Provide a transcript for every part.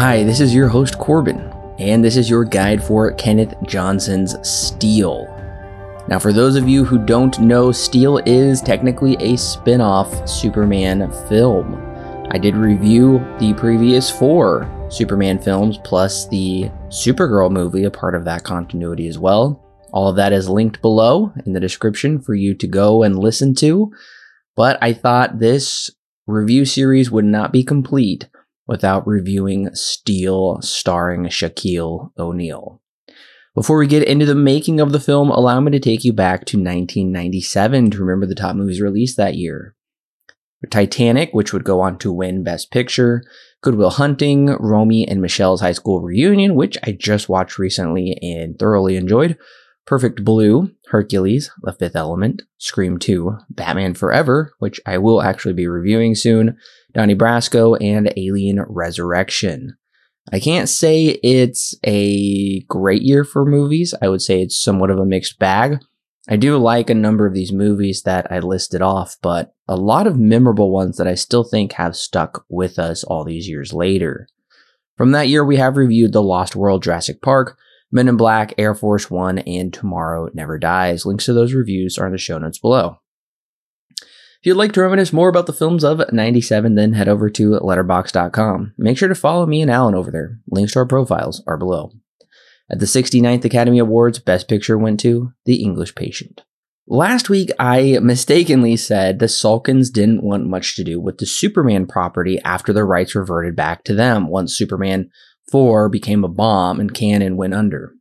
Hi, this is your host Corbin, and this is your guide for Kenneth Johnson's Steel. Now, for those of you who don't know, Steel is technically a spin off Superman film. I did review the previous four Superman films plus the Supergirl movie, a part of that continuity as well. All of that is linked below in the description for you to go and listen to. But I thought this review series would not be complete without reviewing Steel starring Shaquille O'Neal. Before we get into the making of the film, allow me to take you back to 1997 to remember the top movies released that year. Titanic, which would go on to win Best Picture, Good Will Hunting, Romy and Michelle's High School Reunion, which I just watched recently and thoroughly enjoyed, Perfect Blue, Hercules, The Fifth Element, Scream 2, Batman Forever, which I will actually be reviewing soon, Donnie Brasco, and Alien Resurrection. I can't say it's a great year for movies. I would say it's somewhat of a mixed bag. I do like a number of these movies that I listed off, but a lot of memorable ones that I still think have stuck with us all these years later. From that year, we have reviewed The Lost World Jurassic Park, Men in Black, Air Force One, and Tomorrow Never Dies. Links to those reviews are in the show notes below. If you'd like to reminisce more about the films of 97, then head over to letterboxd.com. Make sure to follow me and Alan over there. Links to our profiles are below. At the 69th Academy Awards, Best Picture went to The English Patient. Last week, I mistakenly said the Salkinds didn't want much to do with the Superman property after the rights reverted back to them once Superman 4 became a bomb and Cannon went under.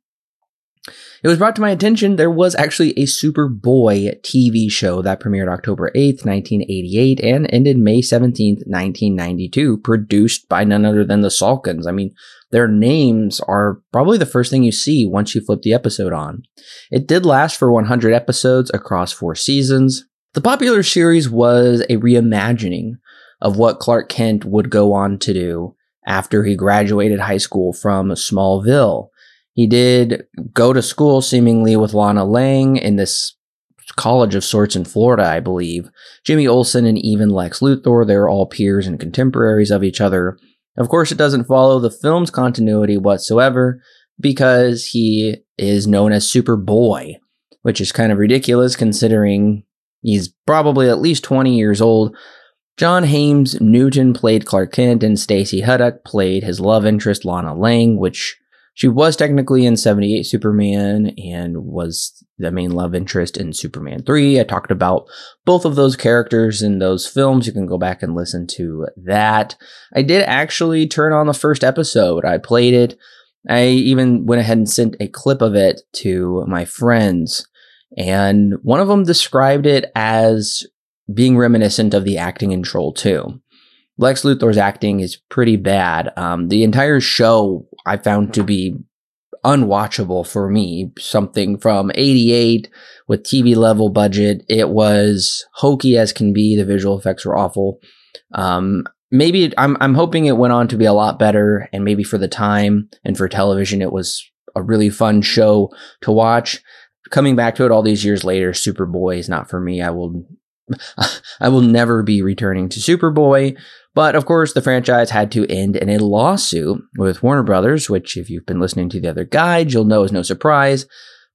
It was brought to my attention there was actually a Superboy TV show that premiered October 8th, 1988 and ended May 17th, 1992, produced by none other than the Salkinds. I mean, their names are probably the first thing you see once you flip the episode on. It did last for 100 episodes across four seasons. The popular series was a reimagining of what Clark Kent would go on to do after he graduated high school from Smallville. He did go to school seemingly with Lana Lang in this college of sorts in Florida, I believe. Jimmy Olsen and even Lex Luthor, they're all peers and contemporaries of each other. Of course, it doesn't follow the film's continuity whatsoever because he is known as Superboy, which is kind of ridiculous considering he's probably at least 20 years old. John Haymes Newton played Clark Kent, and Stacy Haiduk played his love interest Lana Lang, which she was technically in 78 Superman and was the main love interest in Superman 3. I talked about both of those characters in those films. You can go back and listen to that. I did actually turn on the first episode. I played it. I even went ahead and sent a clip of it to my friends. And one of them described it as being reminiscent of the acting in Troll 2. Lex Luthor's acting is pretty bad. Um, the entire show I found to be unwatchable for me. Something from 88 with TV level budget. It was hokey as can be. The visual effects were awful. Um, maybe I'm, I'm hoping it went on to be a lot better and maybe for the time and for television, it was a really fun show to watch. Coming back to it all these years later, Superboy is not for me. I will I will never be returning to Superboy. But of course, the franchise had to end in a lawsuit with Warner Brothers, which, if you've been listening to the other guide, you'll know is no surprise.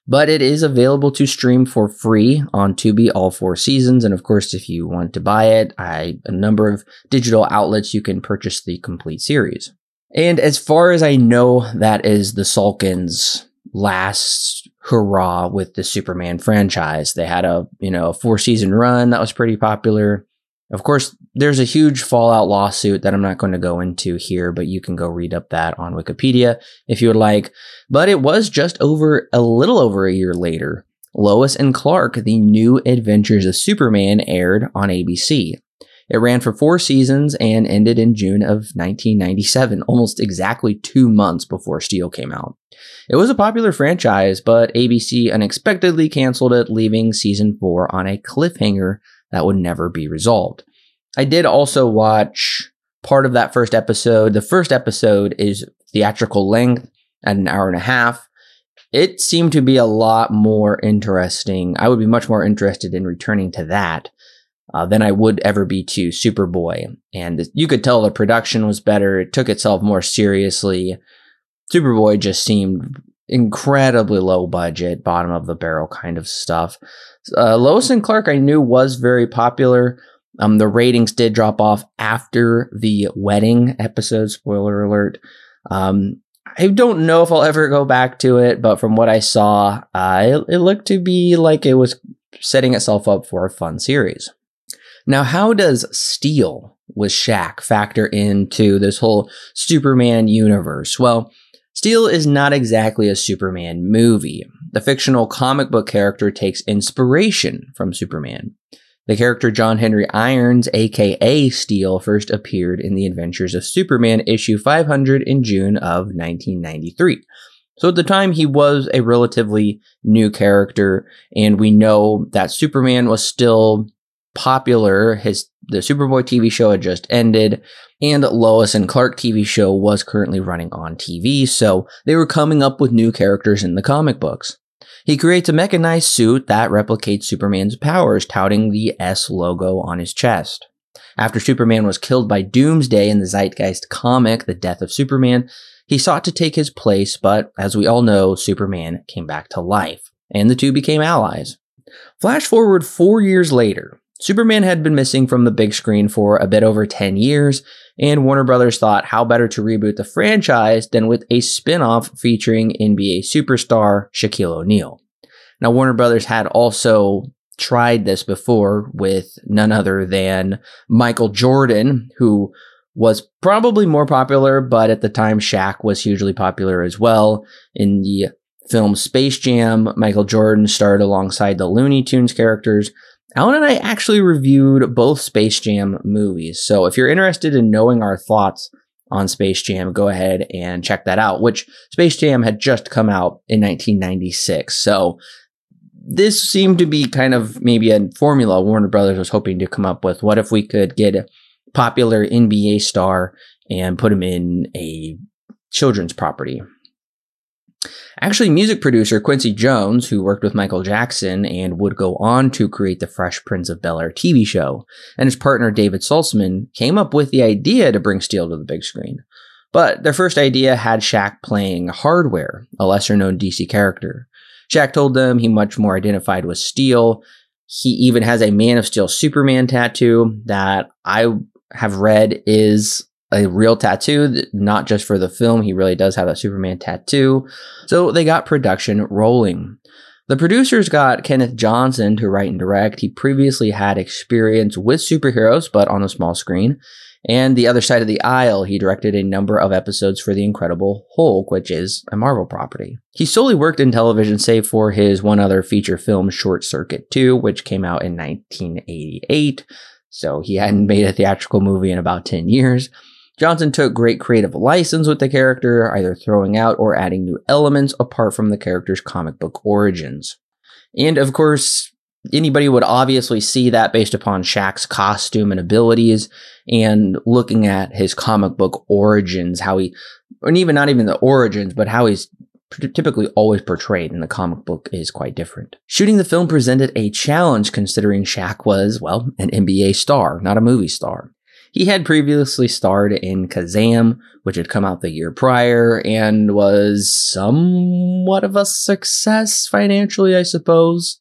But it is available to stream for free on Tubi all four seasons. And of course, if you want to buy it, I, a number of digital outlets you can purchase the complete series. And as far as I know, that is the Salkinds' last hurrah with the Superman franchise. They had a, you know, a four season run that was pretty popular. Of course, there's a huge Fallout lawsuit that I'm not going to go into here, but you can go read up that on Wikipedia if you would like. But it was just over a little over a year later. Lois and Clark, The New Adventures of Superman, aired on ABC. It ran for four seasons and ended in June of 1997, almost exactly two months before Steel came out. It was a popular franchise, but ABC unexpectedly canceled it, leaving season four on a cliffhanger that would never be resolved. I did also watch part of that first episode. The first episode is theatrical length at an hour and a half. It seemed to be a lot more interesting. I would be much more interested in returning to that uh, than I would ever be to Superboy. And you could tell the production was better. It took itself more seriously. Superboy just seemed incredibly low budget, bottom of the barrel kind of stuff. Uh, Lois and Clark, I knew was very popular. Um, the ratings did drop off after the wedding episode. Spoiler alert. Um, I don't know if I'll ever go back to it, but from what I saw, uh, it, it looked to be like it was setting itself up for a fun series. Now, how does Steel with Shaq factor into this whole Superman universe? Well, Steel is not exactly a Superman movie. The fictional comic book character takes inspiration from Superman. The character John Henry Irons, aka Steel, first appeared in The Adventures of Superman issue 500 in June of 1993. So at the time, he was a relatively new character, and we know that Superman was still popular. His the Superboy TV show had just ended, and Lois and Clark TV show was currently running on TV, so they were coming up with new characters in the comic books. He creates a mechanized suit that replicates Superman's powers, touting the S logo on his chest. After Superman was killed by Doomsday in the Zeitgeist comic, The Death of Superman, he sought to take his place, but as we all know, Superman came back to life, and the two became allies. Flash forward four years later, Superman had been missing from the big screen for a bit over 10 years, and Warner Brothers thought how better to reboot the franchise than with a spin off featuring NBA superstar Shaquille O'Neal. Now, Warner Brothers had also tried this before with none other than Michael Jordan, who was probably more popular, but at the time Shaq was hugely popular as well. In the film Space Jam, Michael Jordan starred alongside the Looney Tunes characters, Alan and I actually reviewed both Space Jam movies. So if you're interested in knowing our thoughts on Space Jam, go ahead and check that out, which Space Jam had just come out in 1996. So this seemed to be kind of maybe a formula Warner Brothers was hoping to come up with. What if we could get a popular NBA star and put him in a children's property? Actually, music producer Quincy Jones, who worked with Michael Jackson and would go on to create the Fresh Prince of Bel Air TV show, and his partner David Salzman came up with the idea to bring Steel to the big screen. But their first idea had Shaq playing Hardware, a lesser known DC character. Shaq told them he much more identified with Steel. He even has a Man of Steel Superman tattoo that I have read is a real tattoo, not just for the film. He really does have a Superman tattoo. So they got production rolling. The producers got Kenneth Johnson to write and direct. He previously had experience with superheroes, but on a small screen. And The Other Side of the Aisle, he directed a number of episodes for The Incredible Hulk, which is a Marvel property. He solely worked in television, save for his one other feature film, Short Circuit 2, which came out in 1988. So he hadn't made a theatrical movie in about 10 years. Johnson took great creative license with the character, either throwing out or adding new elements apart from the character's comic book origins. And of course, anybody would obviously see that based upon Shaq's costume and abilities and looking at his comic book origins, how he, and even not even the origins, but how he's typically always portrayed in the comic book is quite different. Shooting the film presented a challenge considering Shaq was, well, an NBA star, not a movie star. He had previously starred in Kazam, which had come out the year prior and was somewhat of a success financially, I suppose.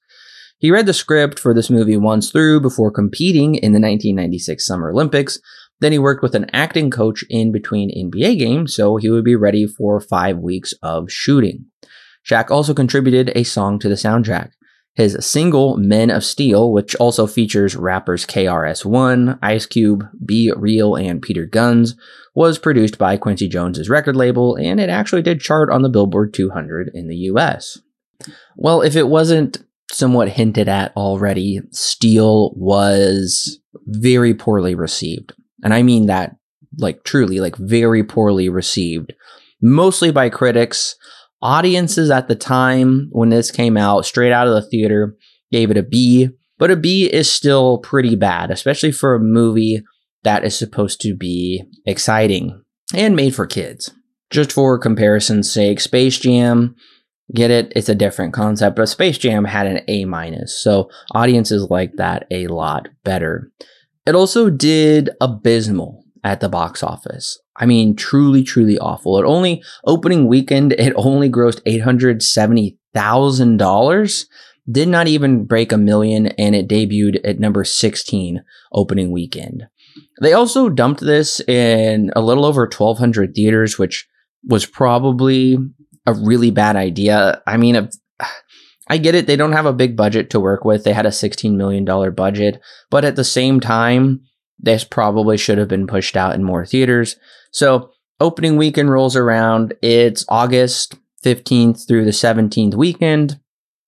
He read the script for this movie once through before competing in the 1996 Summer Olympics. Then he worked with an acting coach in between NBA games, so he would be ready for five weeks of shooting. Shaq also contributed a song to the soundtrack. His single Men of Steel, which also features rappers KRS-One, Ice Cube, B-Real, and Peter Gunz, was produced by Quincy Jones's record label, and it actually did chart on the Billboard 200 in the US. Well, if it wasn't somewhat hinted at already, Steel was very poorly received. And I mean that like truly, like very poorly received, mostly by critics Audiences at the time when this came out, straight out of the theater, gave it a B, but a B is still pretty bad, especially for a movie that is supposed to be exciting and made for kids. Just for comparison's sake, Space Jam get it, it's a different concept, but Space Jam had an A minus, so audiences like that a lot better. It also did abysmal at the box office. I mean, truly, truly awful. It only opening weekend, it only grossed eight hundred seventy thousand dollars. Did not even break a million, and it debuted at number sixteen opening weekend. They also dumped this in a little over twelve hundred theaters, which was probably a really bad idea. I mean, I get it. They don't have a big budget to work with. They had a $16 million budget, but at the same time, this probably should have been pushed out in more theaters. So opening weekend rolls around. It's August 15th through the 17th weekend.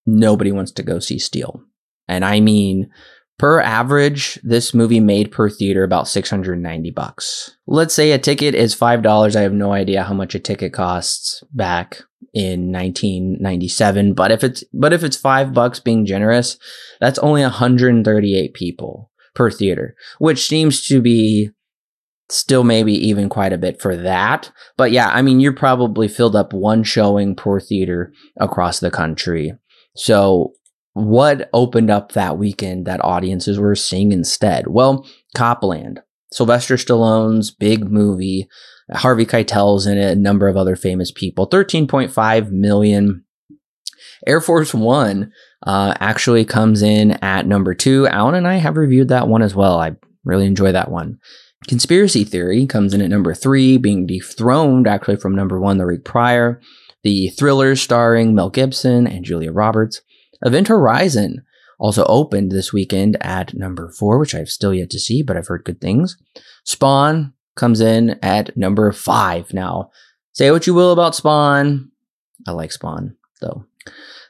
Nobody wants to go see Steel. And I mean, per average, this movie made per theater about 690 bucks. Let's say a ticket is $5. I have no idea how much a ticket costs back in 1997, but if it's but if it's 5 bucks being generous, that's only 138 people per theater, which seems to be still maybe even quite a bit for that. But yeah, I mean, you're probably filled up one showing per theater across the country. So what opened up that weekend that audiences were seeing instead? Well, Cop Land, Sylvester Stallone's big movie. Harvey Keitel's in it, a number of other famous people. 13.5 million. Air Force One uh, actually comes in at number two. Alan and I have reviewed that one as well. I really enjoy that one. Conspiracy Theory comes in at number three, being dethroned actually from number one the week prior. The thriller starring Mel Gibson and Julia Roberts. Event Horizon also opened this weekend at number four, which I've still yet to see, but I've heard good things. Spawn comes in at number five. Now, say what you will about Spawn. I like Spawn, though.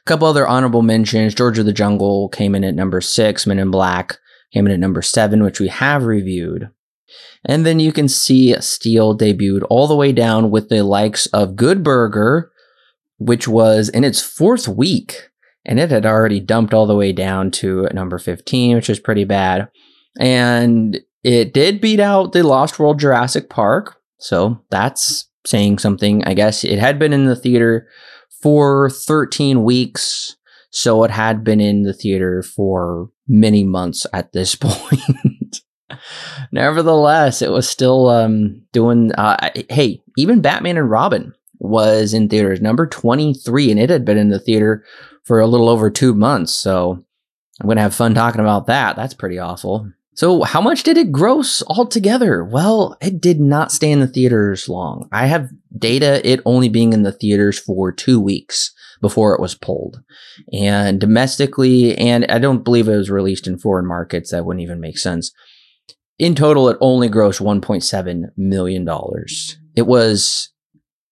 Couple other honorable mentions. George of the Jungle came in at number six. Men in Black came in at number seven, which we have reviewed. And then you can see Steel debuted all the way down with the likes of Good Burger, which was in its fourth week. And it had already dumped all the way down to number 15, which is pretty bad. And it did beat out the Lost World Jurassic Park. So that's saying something. I guess it had been in the theater for 13 weeks. So it had been in the theater for many months at this point. Nevertheless, it was still um, doing. Uh, hey, even Batman and Robin was in theaters, number 23, and it had been in the theater for a little over two months. So I'm going to have fun talking about that. That's pretty awful. So, how much did it gross altogether? Well, it did not stay in the theaters long. I have data it only being in the theaters for two weeks before it was pulled. And domestically, and I don't believe it was released in foreign markets, that wouldn't even make sense. In total, it only grossed $1.7 million. It was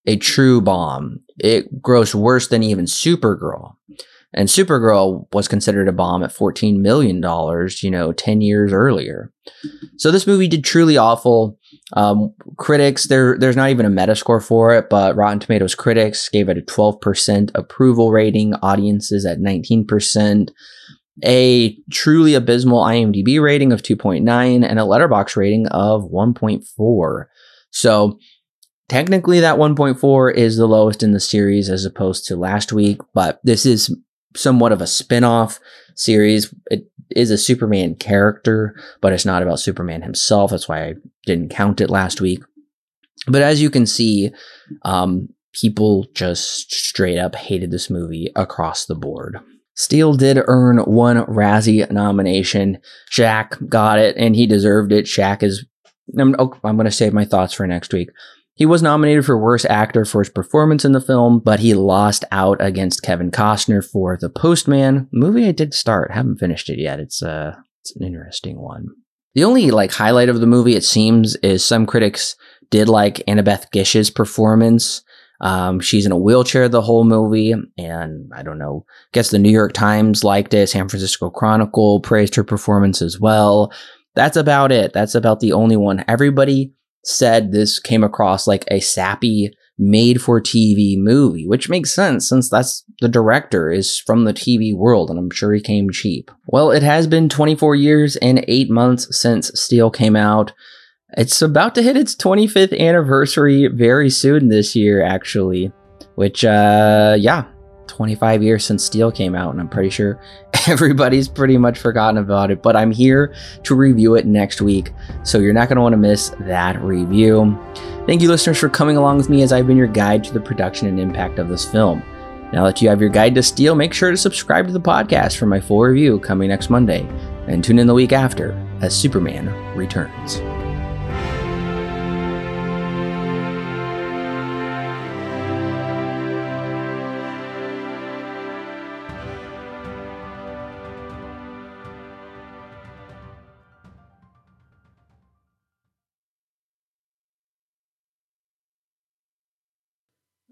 a true bomb. It grossed worse than even Supergirl. And Supergirl was considered a bomb at $14 million, you know, 10 years earlier. So this movie did truly awful. Um, critics, there, there's not even a Metascore for it, but Rotten Tomatoes critics gave it a 12% approval rating, audiences at 19%, a truly abysmal IMDb rating of 2.9, and a Letterboxd rating of 1.4. So technically that 1.4 is the lowest in the series as opposed to last week, but this is somewhat of a spin-off series. It is a Superman character, but it's not about Superman himself. That's why I didn't count it last week. But as you can see, um, people just straight up hated this movie across the board. Steel did earn one Razzie nomination. Shaq got it, and he deserved it. Shaq is. I'm, oh, I'm going to save my thoughts for next week. He was nominated for Worst Actor for his performance in the film, but he lost out against Kevin Costner for The Postman. Movie I did start, haven't finished it yet. It's uh, it's an interesting one. The only like highlight of the movie, it seems, is some critics did like Annabeth Gish's performance. Um, she's in a wheelchair the whole movie, and I don't know. Guess the New York Times liked it. San Francisco Chronicle praised her performance as well. That's about it. That's about the only one. Everybody said this came across like a sappy made for TV movie, which makes sense since that's the director is from the TV world and I'm sure he came cheap. Well, it has been 24 years and 8 months since Steel came out. It's about to hit its 25th anniversary very soon this year actually, which uh yeah, 25 years since Steel came out, and I'm pretty sure everybody's pretty much forgotten about it. But I'm here to review it next week, so you're not going to want to miss that review. Thank you, listeners, for coming along with me as I've been your guide to the production and impact of this film. Now that you have your guide to Steel, make sure to subscribe to the podcast for my full review coming next Monday, and tune in the week after as Superman returns.